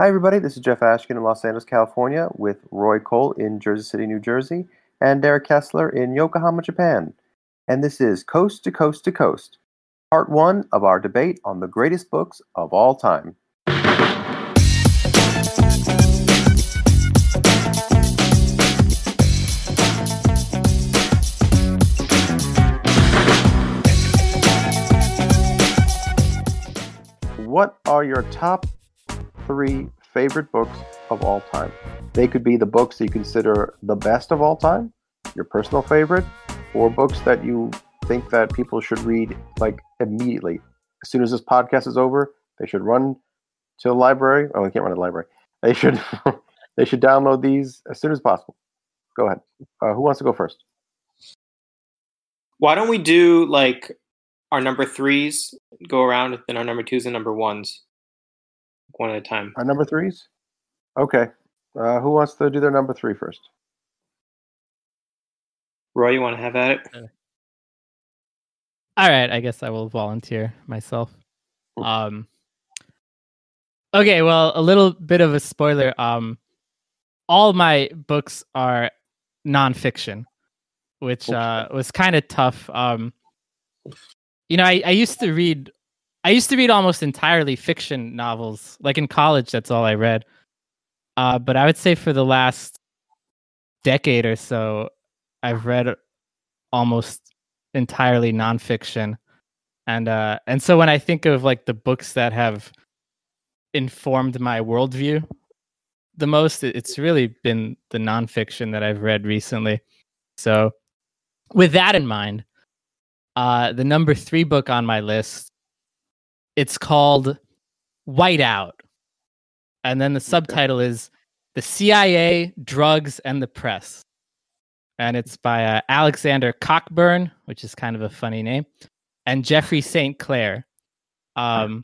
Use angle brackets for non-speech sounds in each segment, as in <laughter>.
Hi, everybody. This is Jeff Ashkin in Los Angeles, California, with Roy Cole in Jersey City, New Jersey, and Derek Kessler in Yokohama, Japan. And this is Coast to Coast to Coast, part one of our debate on the greatest books of all time. What are your top three favorite books of all time? They could be the books that you consider the best of all time, your personal favorite, or books that you think that people should read like immediately. As soon as this podcast is over, they should run to the library. Oh, they can't run to the library. They should <laughs> they should download these as soon as possible. Go ahead. Uh, who wants to go first? Why don't we do like our number threes go around, then our number twos and number ones, one at a time. Our number threes. Okay. Uh, who wants to do their number three first? Roy, you want to have at it? All right, I guess I will volunteer myself. Um Okay, well, a little bit of a spoiler. Um all my books are nonfiction, which uh was kind of tough. Um you know, I, I used to read I used to read almost entirely fiction novels. Like in college, that's all I read. Uh, but I would say for the last decade or so, I've read almost entirely nonfiction. And uh, and so when I think of like the books that have informed my worldview the most, it's really been the nonfiction that I've read recently. So with that in mind, uh, the number three book on my list. It's called Whiteout, and then the subtitle is "The CIA, Drugs, and the Press," and it's by uh, Alexander Cockburn, which is kind of a funny name, and Jeffrey St. Clair. Um,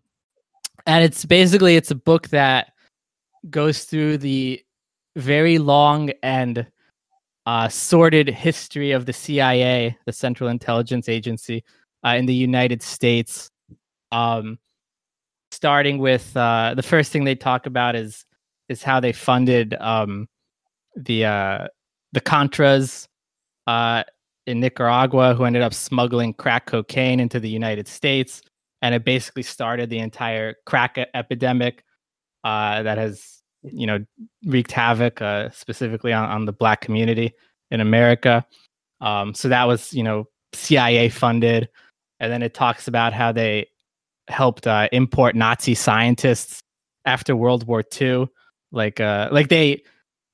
and it's basically it's a book that goes through the very long and uh, sordid history of the CIA, the Central Intelligence Agency, uh, in the United States. Um, starting with uh, the first thing they talk about is is how they funded um, the uh, the Contras uh, in Nicaragua, who ended up smuggling crack cocaine into the United States, and it basically started the entire crack epidemic uh, that has you know wreaked havoc uh, specifically on, on the black community in America. Um, so that was you know CIA funded, and then it talks about how they helped uh, import Nazi scientists after World War II. Like uh, like they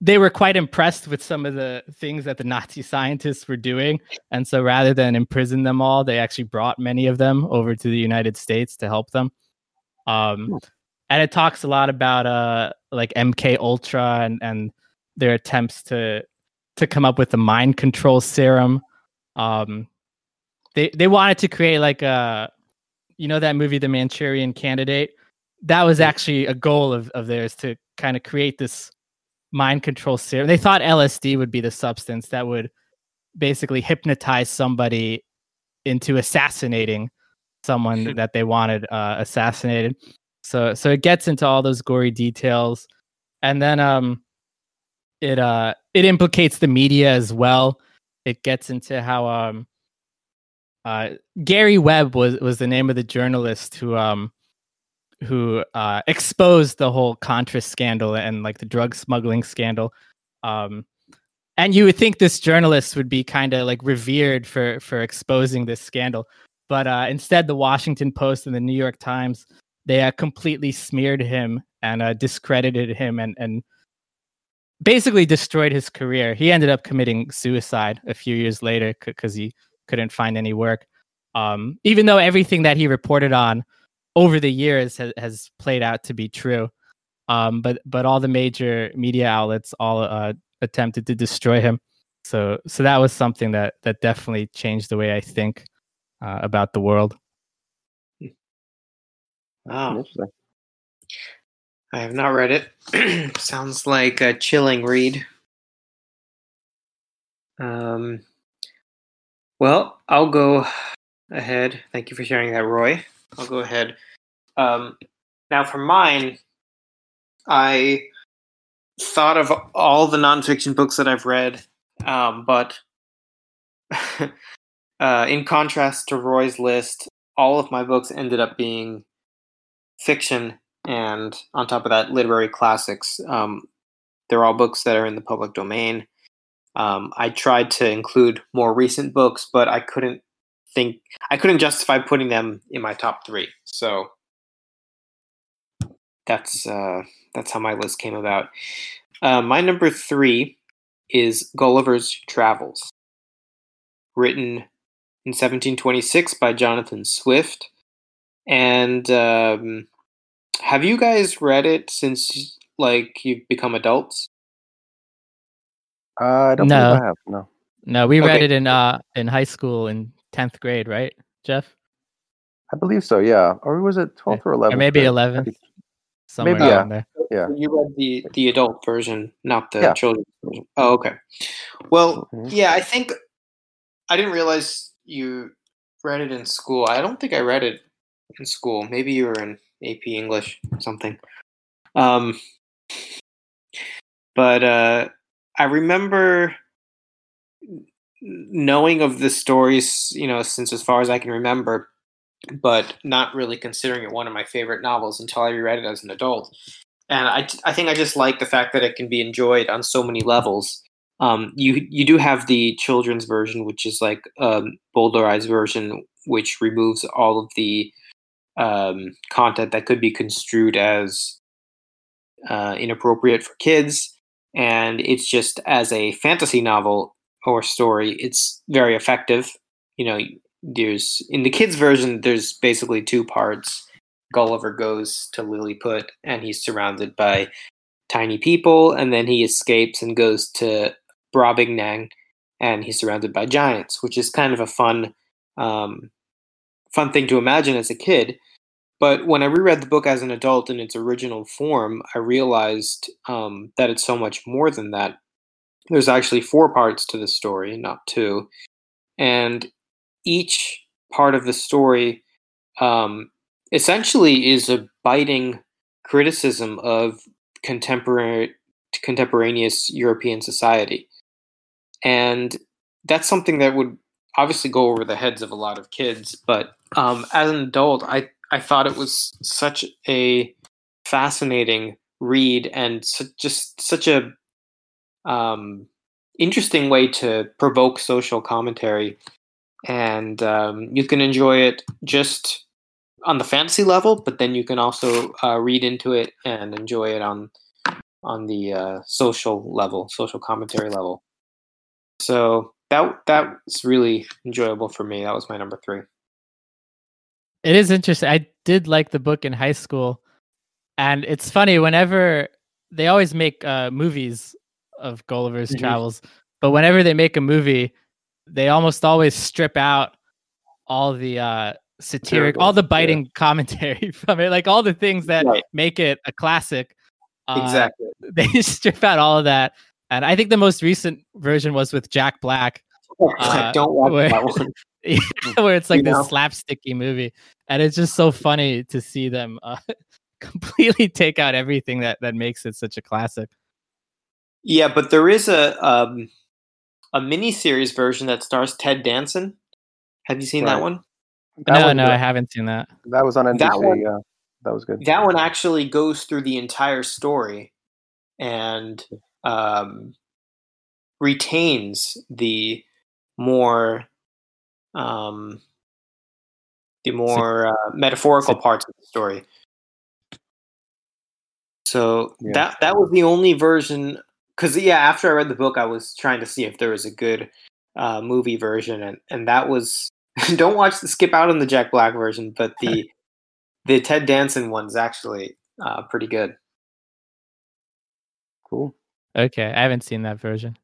they were quite impressed with some of the things that the Nazi scientists were doing, and so rather than imprison them all, they actually brought many of them over to the United States to help them. Um, and it talks a lot about uh like MK Ultra and and their attempts to to come up with the mind control serum. Um, they they wanted to create like a you know that movie The Manchurian Candidate. That was actually a goal of of theirs to kind of create this mind control serum. They thought LSD would be the substance that would basically hypnotize somebody into assassinating someone that they wanted uh, assassinated. So so it gets into all those gory details, and then um, it uh it implicates the media as well. It gets into how um uh Gary Webb was was the name of the journalist who um who uh exposed the whole Contra scandal and like the drug smuggling scandal. Um and you would think this journalist would be kind of like revered for for exposing this scandal but uh, instead the washington post and the new york times they uh, completely smeared him and uh, discredited him and, and basically destroyed his career. He ended up committing suicide a few years later because he couldn't find any work. Um, even though everything that he reported on over the years has, has played out to be true, um, but but all the major media outlets all uh, attempted to destroy him. So so that was something that that definitely changed the way I think uh, about the world. Wow. I have not read it. <clears throat> Sounds like a chilling read. Um, well, I'll go ahead. Thank you for sharing that, Roy. I'll go ahead. Um, now, for mine, I thought of all the nonfiction books that I've read, um, but <laughs> uh, in contrast to Roy's list, all of my books ended up being fiction, and on top of that, literary classics. Um, they're all books that are in the public domain. Um, I tried to include more recent books, but I couldn't think I couldn't justify putting them in my top three. So that's uh, that's how my list came about. Uh, my number three is Gulliver's Travels, written in 1726 by Jonathan Swift. And um, have you guys read it since like you've become adults? Uh, I don't No. I have. No. No, we read it in uh in high school in tenth grade, right, Jeff? I believe so. Yeah. Or was it 12th or 11th? Or maybe grade? 11th, somewhere Maybe, yeah. there. Yeah. You read the the adult version, not the Yeah. children's version. Oh, okay. Well, Mhm. yeah, I think I didn't realize you read it in school. I don't think I read it in school. Maybe you were in AP English or something. Um, but uh, I remember knowing of the stories, you know, since as far as I can remember, but not really considering it one of my favorite novels until I reread it as an adult. And I, I think I just like the fact that it can be enjoyed on so many levels. Um, you you do have the children's version, which is like um, bowdlerized version, which removes all of the um, content that could be construed as uh, inappropriate for kids, and it's just as a fantasy novel or story, it's very effective. You know, there's in the kids version, there's basically two parts. Gulliver goes to Lilliput, and he's surrounded by tiny people, and then he escapes and goes to Brobdingnag, and he's surrounded by giants, which is kind of a fun, um, fun thing to imagine as a kid. But when I reread the book as an adult in its original form, I realized um, that it's so much more than that. There's actually four parts to the story, not two, and each part of the story um, essentially is a biting criticism of contemporary contemporaneous European society. And that's something that would obviously go over the heads of a lot of kids. But um, as an adult, I, I thought it was such a fascinating read and su- just such a um, interesting way to provoke social commentary. And um, you can enjoy it just on the fantasy level, but then you can also uh, read into it and enjoy it on on the uh, social level, social commentary level. So that that was really enjoyable for me. That was my number three. It is interesting. I did like the book in high school, and it's funny whenever they always make uh, movies of Gulliver's Mhm. Travels, but whenever they make a movie, they almost always strip out all the uh, satiric, all Satirical, the yeah. biting <laughs> commentary from it, like all the things that Right. make it a classic. Uh, exactly. <laughs> They strip out all of that, and I think the most recent version was with Jack Black, <laughs> uh, Don't watch where- that one. <laughs> <laughs> where it's like You this know? slapsticky movie, and it's just so funny to see them uh, <laughs> completely take out everything that that makes it such a classic. Yeah, but there is a um, a miniseries version that stars Ted Danson. Have you seen that one? That no, was no, good. I haven't seen that. That was on NBC. That one- yeah. That was good. That one actually goes through the entire story and um, retains the more um, the more uh, metaphorical parts of the story. So Yeah. that that was the only version. Because yeah, after I read the book, I was trying to see if there was a good uh, movie version, and and that was <laughs> don't watch the skip out on the Jack Black version, but the <laughs> the Ted Danson one's actually uh, pretty good. Cool. Okay, I haven't seen that version.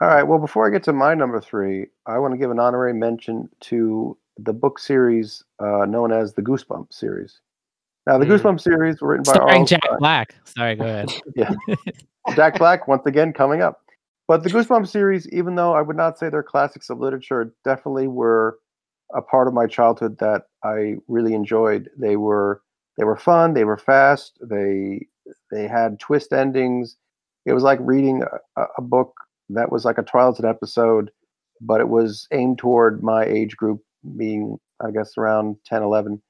All right. Well, before I get to my number three, I want to give an honorary mention to the book series uh, known as the Goosebump series. Now, the Mm. Goosebump series were written by Starring Arl Jack Stine. Black. Sorry, go ahead. <laughs> Jack Black once again coming up. But the Goosebump series, even though I would not say they're classics of literature, definitely were a part of my childhood that I really enjoyed. They were they were fun, they were fast, they they had twist endings. It was like reading a, a book that was like a Twilight episode, but it was aimed toward my age group, being I guess around 10, 11.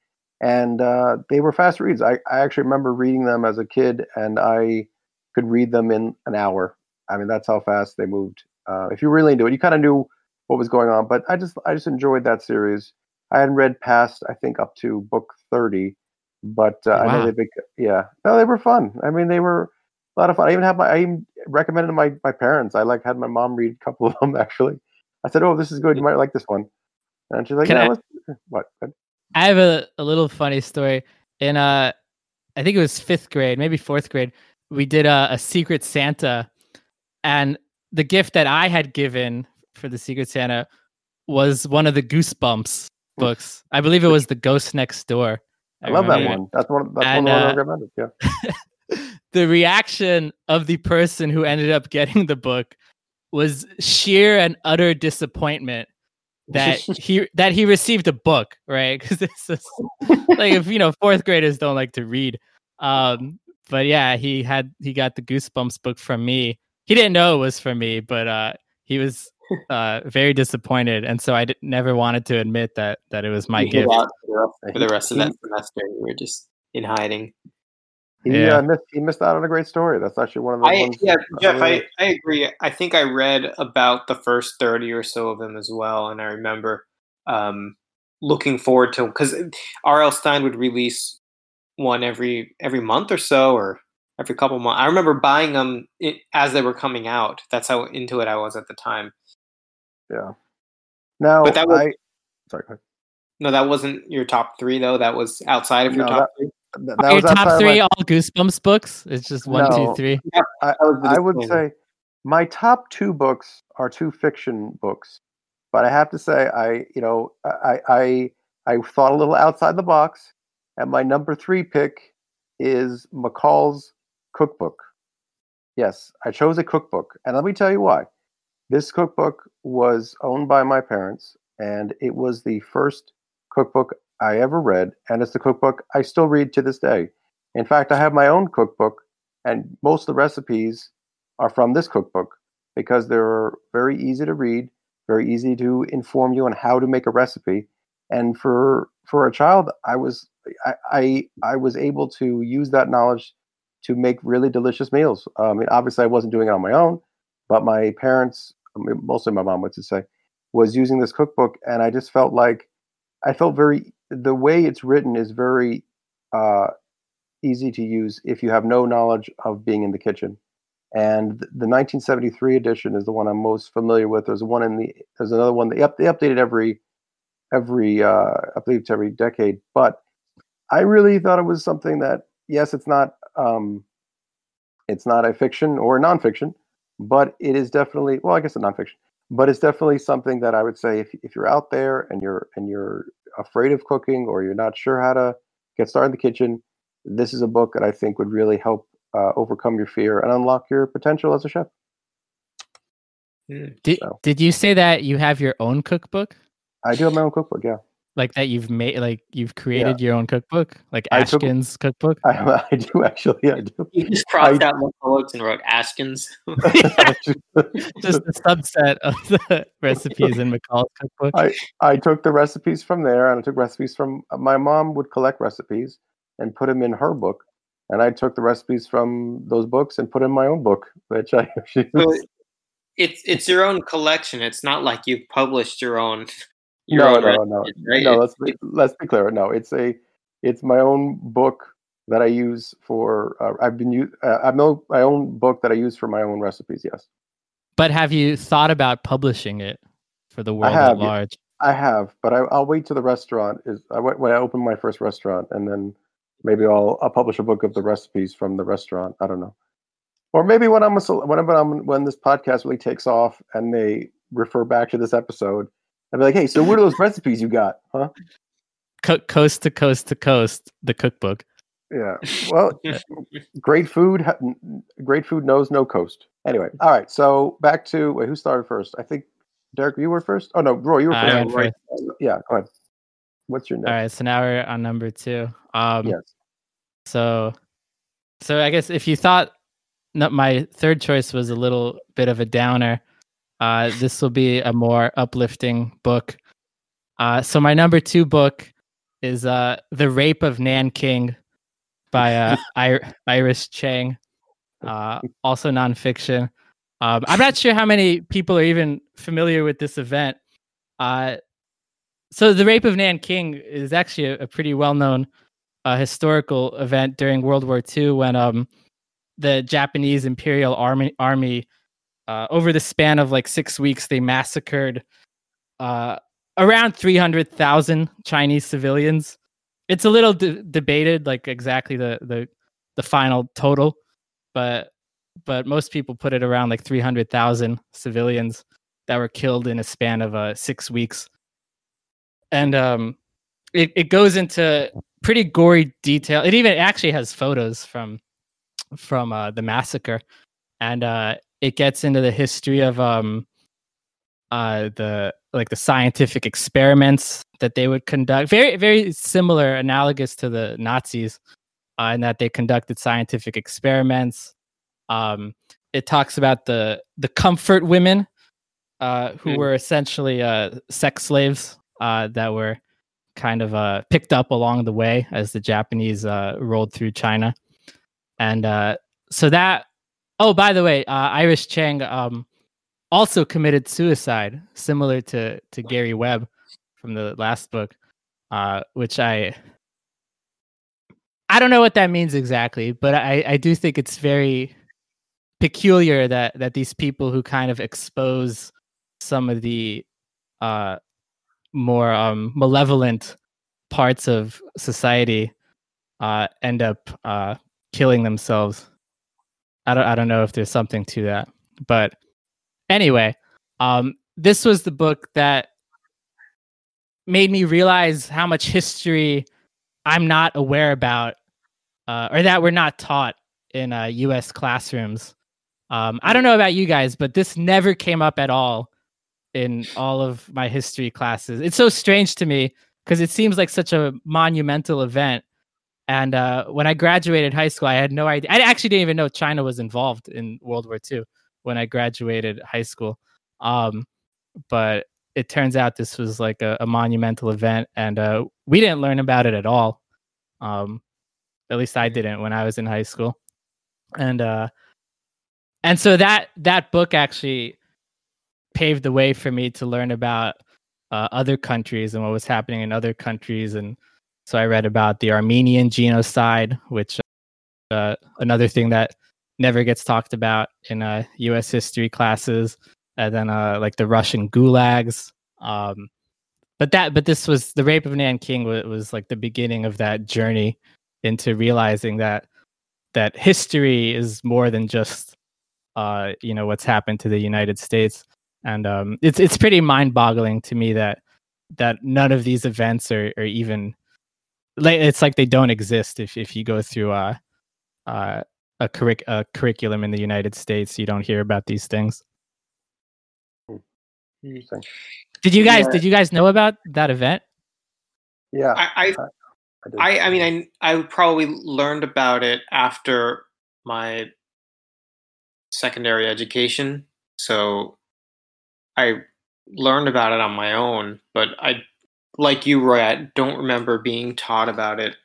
and uh, they were fast reads. I, I actually remember reading them as a kid, and I could read them in an hour. I mean, that's how fast they moved. Uh, if you really into it, you kind of knew what was going on. But I just I just enjoyed that series. I hadn't read past I think up to book thirty, but uh, I know they yeah no they were fun. I mean they were a lot of fun. I even had my I even recommended to my my parents. I like had my mom read a couple <laughs> of them actually. I said, "Oh, this is good. You might like this one." And she's like, Can "Yeah, I- let's, what?" I have a, a little funny story. In uh, I think it was fifth grade, maybe fourth grade. We did a, a Secret Santa, and the gift that I had given for the Secret Santa was one of the Goosebumps books. I believe it was The Ghost Next Door. I love that it. one. That's one. That's And, one of the uh, I recommended. Yeah. <laughs> the reaction of the person who ended up getting the book was sheer and utter disappointment that <laughs> he that he received a book right? <laughs> Because this is like if you know fourth graders don't like to read. Um but yeah he had he got the goosebumps book from me. He didn't know it was from me but uh he was uh very disappointed. And so i d- never wanted to admit that that it was my You gift. for the rest- for the rest of that semester. You were just in hiding. He Yeah. uh, missed. He missed out on a great story. That's actually one of the I ones. yeah, Jeff, I, I agree. I think I read about the first thirty or so of them as well, and I remember um, looking forward to because R.L. Stine would release one every every month or so, or every couple months. I remember buying them it, as they were coming out. That's how into it I was at the time. yeah. Now, But that was- I. Sorry. No, that wasn't your top three though. That was outside of your No, top three. Th- Are your was top three my- all goosebumps books it's just one, two, No. three. I, That was the I would say my top two books are two fiction books, but I have to say I, you know, I I I thought a little outside the box, and my number three pick is McCall's cookbook. Yes, I chose a cookbook, and let me tell you why. This cookbook was owned by my parents, and it was the first cookbook I ever read, and it's the cookbook I still read to this day. In fact, I have my own cookbook, and most of the recipes are from this cookbook because they're very easy to read, very easy to inform you on how to make a recipe. And for for a child, I was I I, I was able to use that knowledge to make really delicious meals. Um, I mean, obviously, I wasn't doing it on my own, but my parents, mostly my mom, would say, was using this cookbook, and I just felt like I felt very the way it's written is very uh, easy to use if you have no knowledge of being in the kitchen. And the 1973 edition is the one I'm most familiar with. There's one in the there's another one they up they update it every every uh, I believe it's every decade. But I really thought it was something that yes, it's not um, it's not a fiction or a nonfiction, but it is definitely well, I guess a nonfiction, but it's definitely something that I would say if if you're out there and you're and you're afraid of cooking or you're not sure how to get started in the kitchen, this is a book that I think would really help uh, overcome your fear and unlock your potential as a chef. Did, So- did you say that you have your own cookbook? I do have my own cookbook. Yeah, Like that you've made, like you've created your own cookbook, like I took- cookbook? I, <laughs> I do actually. I do. You just crossed I- out McCulloch's and wrote Askins. <laughs> Just a subset of the <laughs> recipes in McCall's cookbook. I took the recipes from there, and I took recipes from uh, my mom would collect recipes and put them in her book, and I took the recipes from those books and put in my own book, which I actually So it's it's your own collection. It's not like you've published your own. Your no, own no, no, right? no. Let's be, let's be clear. No, it's a it's my own book that I use for. Uh, I've been u- uh, I've no my own book that I use for my own recipes. Yes, But have you thought about publishing it for the world have, at yeah. large? I have, but I, I'll wait till the restaurant is. I went when I open my first restaurant, and then maybe I'll I'll publish a book of the recipes from the restaurant. I don't know, or maybe when I'm a, when when I'm when this podcast really takes off and they refer back to this episode, I'll be like, hey, so what are those recipes you got, huh? Co- coast to coast to coast, the cookbook. Yeah. Well, <laughs> great food. ha- n- n- Great food knows no coast. Anyway, all right. So back to wait, who started first? I think Derek, you were first. Oh no, Roy, you were first. went right. first. Yeah, go ahead. What's your All next? right, so now we're on number two. Um, Yes. So so I guess if you thought no, my third choice was a little bit of a downer, uh, this will be a more uplifting book. Uh, so my number two book is uh, "The Rape of Nanking" by uh, <laughs> I- Iris Chang, uh, also nonfiction. Um, I'm not sure how many people are even familiar with this event. Uh, so the rape of Nanking is actually a, a pretty well-known uh, historical event during World War II when um, the Japanese Imperial Army army uh, over the span of like six weeks they massacred uh, around 300,000 Chinese civilians. It's a little de- debated, like exactly the, the the final total, but but most people put it around like 300,000 civilians that were killed in a span of uh, six weeks. And um, it, it goes into pretty gory detail. It even actually has photos from from uh, the massacre, and uh, it gets into the history of um, uh, the like the scientific experiments that they would conduct. Very very similar, analogous to the Nazis, uh, in that they conducted scientific experiments. Um, it talks about the the comfort women uh, who mm. were essentially uh, sex slaves uh, that were kind of uh, picked up along the way as the Japanese uh, rolled through China. And uh, so that, oh, by the way, uh, Iris Chang um, also committed suicide, similar to, to Gary Webb from the last book, uh, which I. I don't know what that means exactly, but I, I do think it's very peculiar that that these people who kind of expose some of the uh, more um, malevolent parts of society uh, end up uh, killing themselves. I don't I don't know if there's something to that, but anyway, um, this was the book that made me realize how much history I'm not aware about, uh, or that we're not taught in uh, U.S. classrooms. Um, I don't know about you guys, but this never came up at all in all of my history classes. It's so strange to me because it seems like such a monumental event. And uh, when I graduated high school, I had no idea. I actually didn't even know China was involved in World War II when I graduated high school. Um, but it turns out this was like a, a monumental event, and uh, we didn't learn about it at all. Um, at least I didn't when I was in high school. And uh, and so that that book actually paved the way for me to learn about uh, other countries and what was happening in other countries. And so I read about the Armenian genocide, which uh, another thing that never gets talked about in uh, U.S. history classes, and then uh, like the Russian gulags. Um, but that, but this was the rape of Nanking was, was like the beginning of that journey into realizing that that history is more than just uh, you know what's happened to the United States and um, it's it's pretty mind-boggling to me that that none of these events are, are even it's like they don't exist if if you go through a a, a, curric- a curriculum in the United States you don't hear about these things. Interesting. Did you guys yeah. did you guys know about that event? Yeah. I I, I, I mean I I probably learned about it after my secondary education. So I learned about it on my own, but I, like you, Roy, I don't remember being taught about it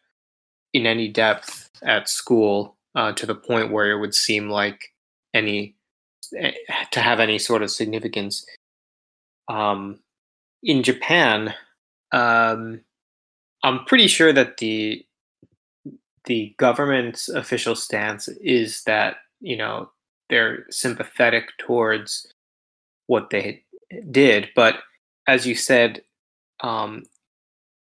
in any depth at school uh, to the point where it would seem like any eh, to have any sort of significance. Um, in Japan, um, I'm pretty sure that the the government's official stance is that you know they're sympathetic towards what they did. But as you said, um,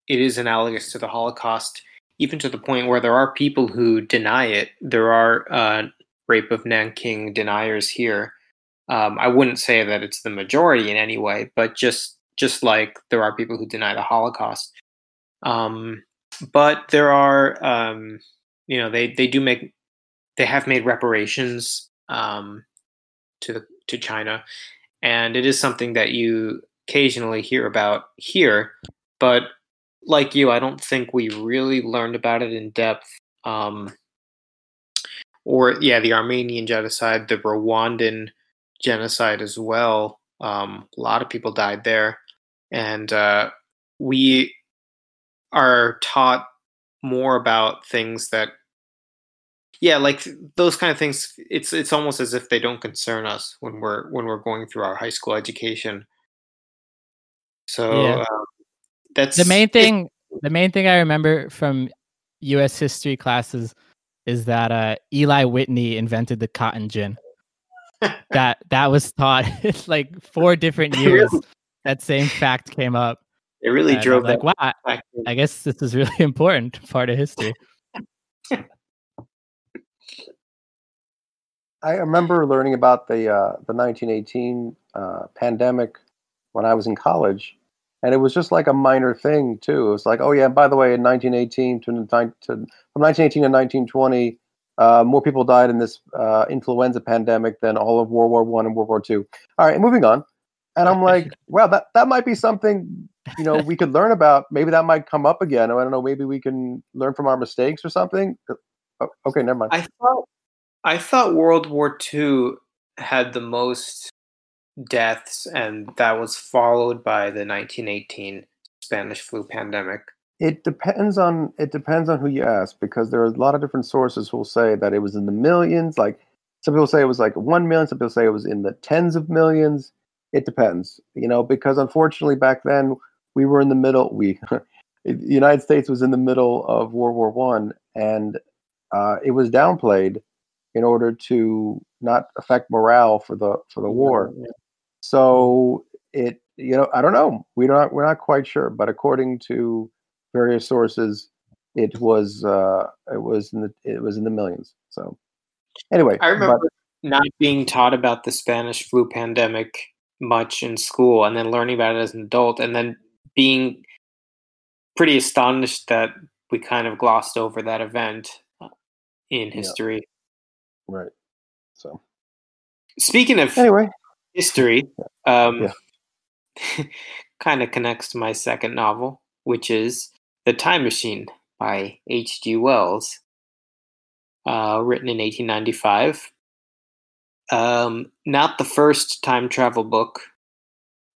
it is analogous to the Holocaust, even to the point where there are people who deny it. There are uh, rape of Nanking deniers here. Um, I wouldn't say that it's the majority in any way, but just just like there are people who deny the Holocaust. Um, but there are, um, you know, they they do make they have made reparations um, to the to China, and it is something that you occasionally hear about here. But like you, I don't think we really learned about it in depth um, or yeah, the Armenian genocide, the Rwandan genocide as well. Um, a lot of people died there, and uh, we are taught more about things that yeah like those kind of things it's it's almost as if they don't concern us when we're when we're going through our high school education so Yeah. um, that's the main it- thing the main thing I remember from US history classes is that uh, Eli Whitney invented the cotton gin. <laughs> that that was taught <laughs> like four different <laughs> years. That same fact came up. it really and drove was like, that wow, I. I guess this is really important part of history. I remember learning about the uh, the 1918 uh, pandemic when I was in college, and it was just like a minor thing too. It was like, oh yeah, by the way, in 1918 to, to from 1918 to 1920, uh, more people died in this uh, influenza pandemic than all of World War One and World War Two. All right, moving on. And I'm like, <laughs> well, that that might be something you know we could learn about. Maybe that might come up again. I don't know. Maybe we can learn from our mistakes or something. Oh, okay, never mind. I thought I thought World War II had the most deaths, and that was followed by the 1918 Spanish flu pandemic. It depends on it depends on who you ask because there are a lot of different sources who will say that it was in the millions. Like some people say it was like one million, some people say it was in the tens of millions. It depends, you know, because unfortunately back then we were in the middle. We <laughs> the United States was in the middle of World War One, and uh, it was downplayed in order to not affect morale for the for the war. So it, you know, I don't know. We don't. We're not quite sure, but according to various sources, it was uh, it was in the it was in the millions. So anyway, I but- remember not being taught about the Spanish flu pandemic much in school, and then learning about it as an adult, and then being pretty astonished that we kind of glossed over that event uh, in Yeah. history. right. So Speaking of anyway, history um, Yeah. <laughs> kind of connects to my second novel, which is The Time Machine by H.G. Wells, uh, written in 1895. Um, not the first time travel book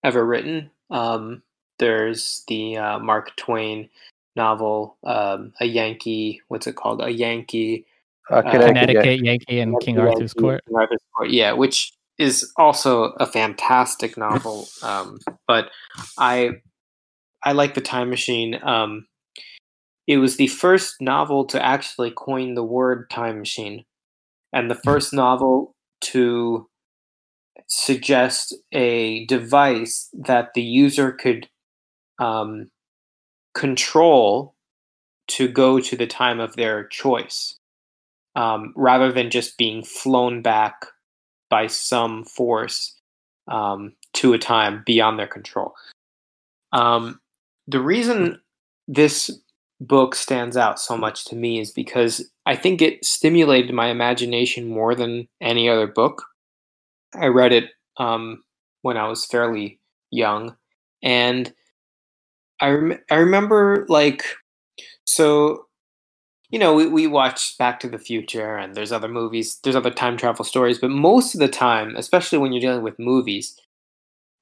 ever written. Um, there's the uh, Mark Twain novel, um, A Yankee, what's it called? A Yankee uh, Connecticut. Connecticut Yankee and King Yankee, Arthur's Court. King Arthur's Court, yeah, which is also a fantastic novel. <laughs> Um, but I I like the Time Machine. Um, it was the first novel to actually coin the word time machine, and the first novel to suggest a device that the user could um, control to go to the time of their choice um, rather than just being flown back by some force um, to a time beyond their control. Um, the reason this book stands out so much to me is because I think it stimulated my imagination more than any other book. I read it um, when I was fairly young, and I rem- I remember like so you know, we, we watch Back to the Future and there's other movies, there's other time travel stories, but most of the time, especially when you're dealing with movies,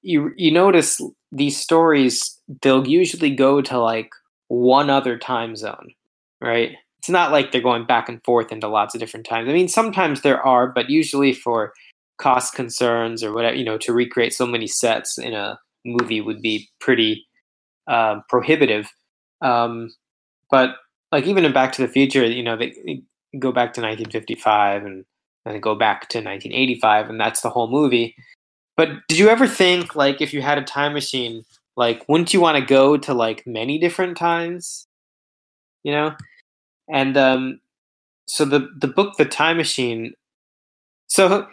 you you notice these stories they'll usually go to like one other time zone, right? It's not like they're going back and forth into lots of different times. I mean, sometimes there are, but usually for cost concerns or whatever, you know, to recreate so many sets in a movie would be pretty uh, prohibitive. Um, but like even in Back to the Future, you know, they, they go back to 1955 and and go back to 1985, and that's the whole movie. But did you ever think like if you had a time machine, like wouldn't you want to go to like many different times? You know, and um, so the the book The Time Machine. So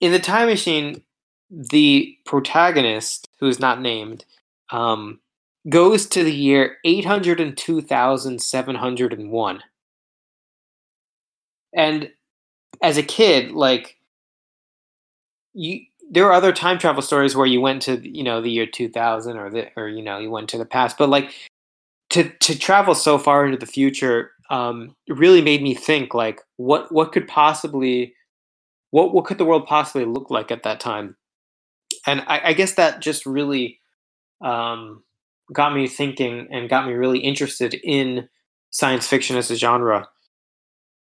in the Time Machine, the protagonist who is not named um, goes to the year 802,701. And as a kid, like you there are other time travel stories where you went to, you know, the year 2000 or the or you know, you went to the past, but like to to travel so far into the future um, really made me think like what what could possibly what what could the world possibly look like at that time and i, I guess that just really um, got me thinking and got me really interested in science fiction as a genre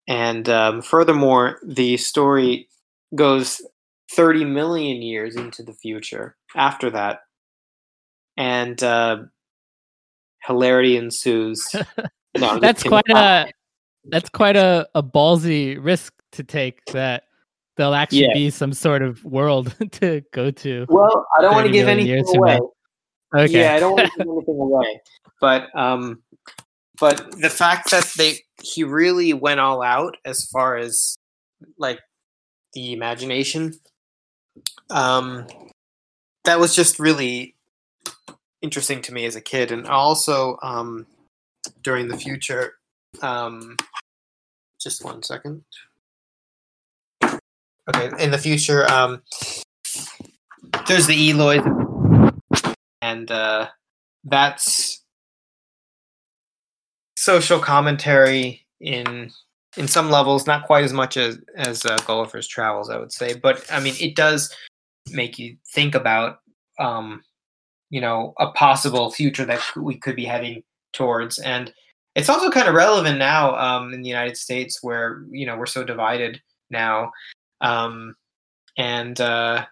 and um, furthermore the story goes 30 million years into the future after that and uh, hilarity ensues <laughs> no, that's quite a that's quite a, a ballsy risk to take that there'll actually Yeah. be some sort of world <laughs> to go to. Well, I don't want to give million anything years away. now. Okay. Yeah, I don't want to give anything away. <laughs> But um, but the fact that they he really went all out as far as like the imagination, um, that was just really interesting to me as a kid, and also um, during the future. Um, just one second. Okay, in the future, um, there's the Eloi, and uh, that's social commentary in in some levels, not quite as much as as uh, Gulliver's Travels, I would say, but I mean, it does make you think about, um, you know, a possible future that we could be heading towards, and it's also kind of relevant now um, in the United States, where you know we're so divided now, um, and uh,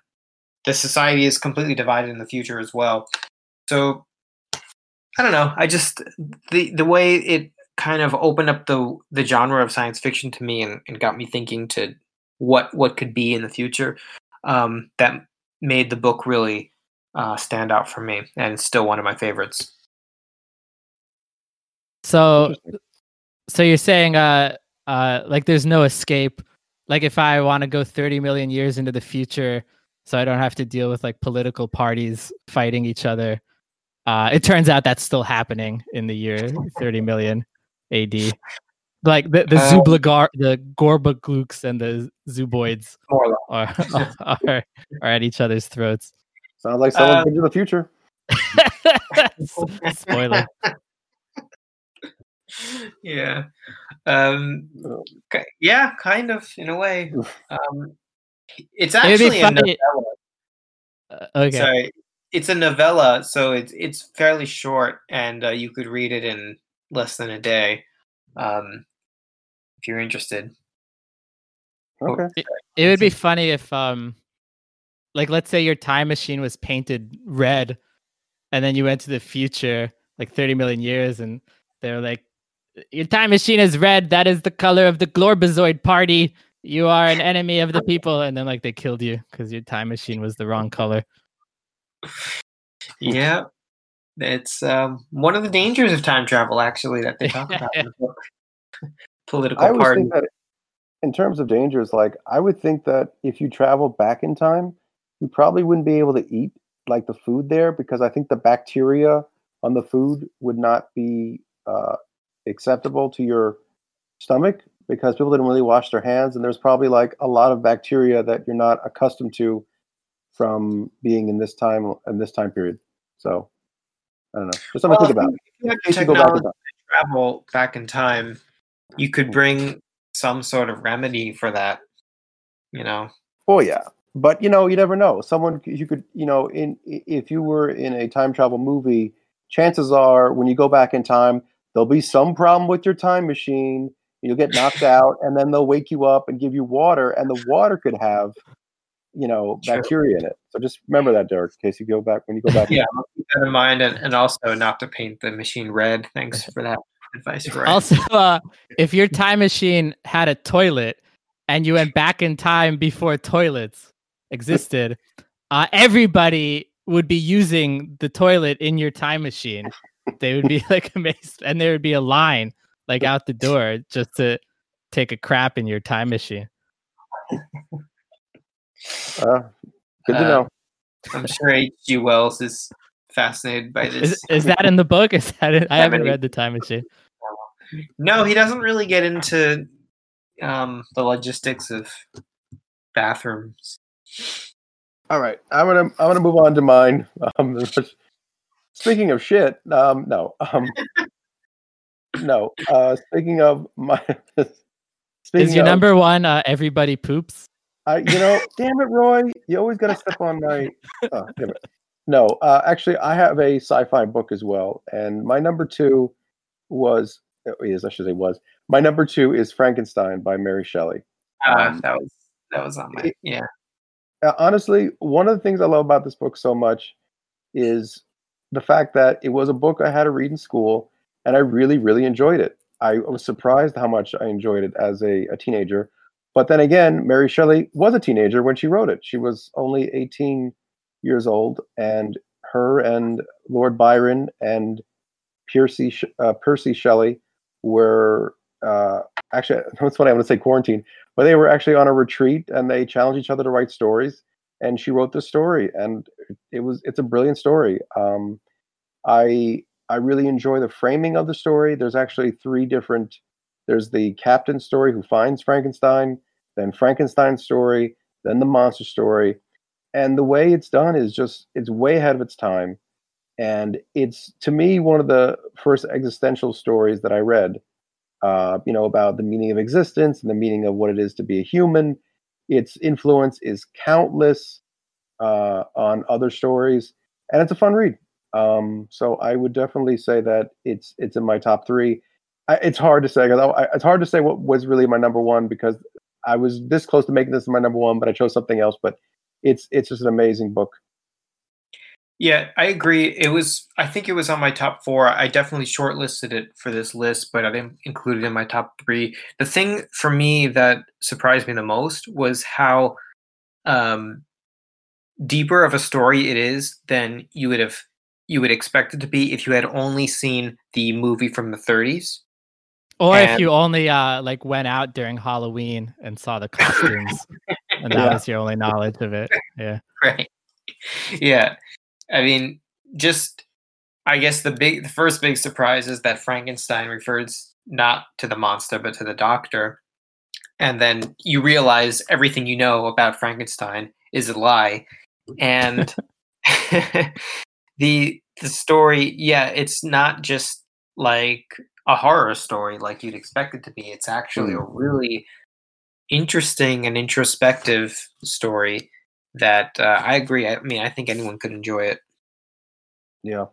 the society is completely divided in the future as well. So I don't know. I just the the way it kind of opened up the the genre of science fiction to me and, and got me thinking to what what could be in the future. Um, that made the book really uh, stand out for me, and it's still one of my favorites. So so you're saying uh uh like there's no escape. Like if I want to go 30 million years into the future so I don't have to deal with like political parties fighting each other. Uh it turns out that's still happening in the year <laughs> 30 million AD. Like the the Um, Zublagar the Gorbagluks and the Zuboids <laughs> More or less. are, <laughs> are are at each other's throats. Sounds like someone Uh, been to the future. Spoiler. yeah. Um, Oh. yeah, kind of in a way. Um, it's actually a novella. Uh, okay. Sorry, it's a novella, so it's it's fairly short, and uh, you could read it in less than a day, um, if you're interested. Okay. It would be funny if um like let's say your time machine was painted red and then you went to the future like 30 million years and they're like your time machine is red that is the color of the glorbazoid party you are an enemy of the people and then like they killed you because your time machine was the wrong color Yeah, it's um, one of the dangers of time travel, actually, that they talk about in the book. <laughs> Political I always party. think that in terms of dangers, like I would think that if you travel back in time, you probably wouldn't be able to eat like the food there because I think the bacteria on the food would not be uh, acceptable to your stomach because people didn't really wash their hands, and there's probably like a lot of bacteria that you're not accustomed to from being in this time in this time period. So I don't know. Just something Well, to think about. if you had In case you go back in time. to travel back in time, you could bring some sort of remedy for that. You know, Oh yeah, but you know, you never know. Someone you could, you know, in if you were in a time travel movie, chances are when you go back in time, there'll be some problem with your time machine. You'll get knocked out, and then they'll wake you up and give you water, and the water could have, you know, bacteria in it. So just remember that, Derek, in case you go back when you go back. yeah, I'll keep that in mind, and, and also not to paint the machine red. Thanks <laughs> for that advice, Ryan. also uh if your time machine had a toilet and you went back in time before toilets existed uh everybody would be using the toilet in your time machine they would be <laughs> like amazed and there would be a line like out the door just to take a crap in your time machine Uh, good to Uh, know. I'm sure H.G. Wells is fascinated by this. is, is that in the book <laughs> is that in, i haven't read the time machine No, he doesn't really get into um, the logistics of bathrooms. All right, I'm gonna I'm gonna move on to mine. <laughs> Um, <laughs> speaking of shit, um, no. Um, no. Uh, speaking of my, <laughs> speaking Is your of, number one uh, Everybody Poops? I, you know, <laughs> damn it, Roy, you always got to step on my. Oh, damn it. No, uh, actually, I have a sci-fi book as well, and my number two was oh, is I should say was my number two is Frankenstein by Mary Shelley. Uh, Um, that was that was on my it- yeah. Uh, honestly, one of the things I love about this book so much is the fact that it was a book I had to read in school, and I really, really enjoyed it. I was surprised how much I enjoyed it as a, a teenager. But then again, Mary Shelley was a teenager when she wrote it. She was only 18 years old, and her and Lord Byron and Percy, uh, Percy Shelley were uh, actually, <laughs> that's funny, I want to say quarantine, but they were actually on a retreat and they challenged each other to write stories. And she wrote this story, and it was it's a brilliant story. Um, I I really enjoy the framing of the story. There's actually three different. There's the captain story who finds Frankenstein, then Frankenstein's story, then the monster story, and the way it's done is just it's way ahead of its time, and it's to me one of the first existential stories that I read. Uh, you know about the meaning of existence and the meaning of what it is to be a human. Its influence is countless uh, on other stories, and it's a fun read. Um, so I would definitely say that it's it's in my top three. I, it's hard to say because it's hard to say what was really my number one because I was this close to making this my number one, but I chose something else. But it's it's just an amazing book. Yeah, I agree. It was I think it was on my top four. I definitely shortlisted it for this list, but I didn't include it in my top three. The thing for me that surprised me the most was how um, deeper of a story it is than you would have you would expect it to be if you had only seen the movie from the 30s. Or if you only uh like went out during Halloween and saw the costumes, <laughs> and that Yeah. was your only knowledge of it. <laughs> Yeah. right yeah i mean just i guess the big the first big surprise is that frankenstein refers not to the monster but to the doctor and then you realize everything you know about frankenstein is a lie and <laughs> the the story yeah it's not just like a horror story like you'd expect it to be it's actually a really interesting and introspective story that uh, I agree. I mean, I think anyone could enjoy it. Yeah.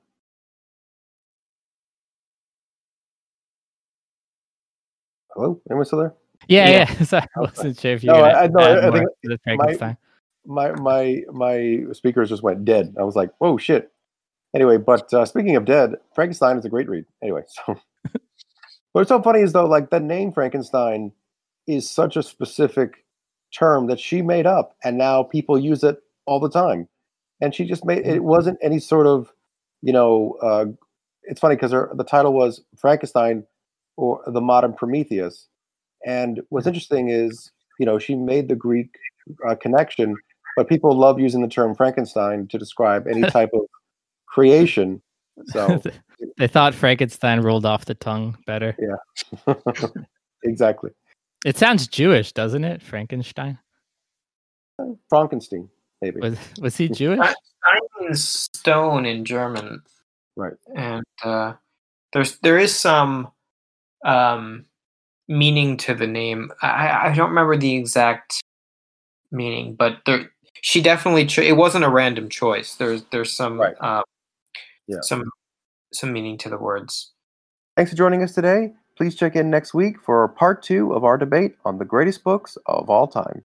Hello, anyone still there? Yeah, Yeah. yeah. <laughs> So I wasn't sure if you No, I- I- no, add I more think to the Frankenstein. my my my speakers just went dead. I was like, whoa, shit. Anyway, but uh, speaking of dead, Frankenstein is a great read. Anyway, so <laughs> what's so funny is though, like the name Frankenstein is such a specific term that she made up, and now people use it all the time. And she just made it wasn't any sort of, you know, uh, it's funny because the title was Frankenstein or the modern Prometheus. And what's interesting is, you know, she made the Greek uh, connection, but people love using the term Frankenstein to describe any <laughs> type of creation. So <laughs> they thought Frankenstein rolled off the tongue better. Yeah, <laughs> exactly, It sounds Jewish, doesn't it? Frankenstein. Frankenstein, maybe. Was was he <laughs> Jewish? Stein stone in German, Right. and uh, there's there is some um, meaning to the name. I, I don't remember the exact meaning, but there she definitely cho- it wasn't a random choice. There's there's some Right. uh, Yeah. some some meaning to the words. Thanks for joining us today. Please check in next week for part two of our debate on the greatest books of all time.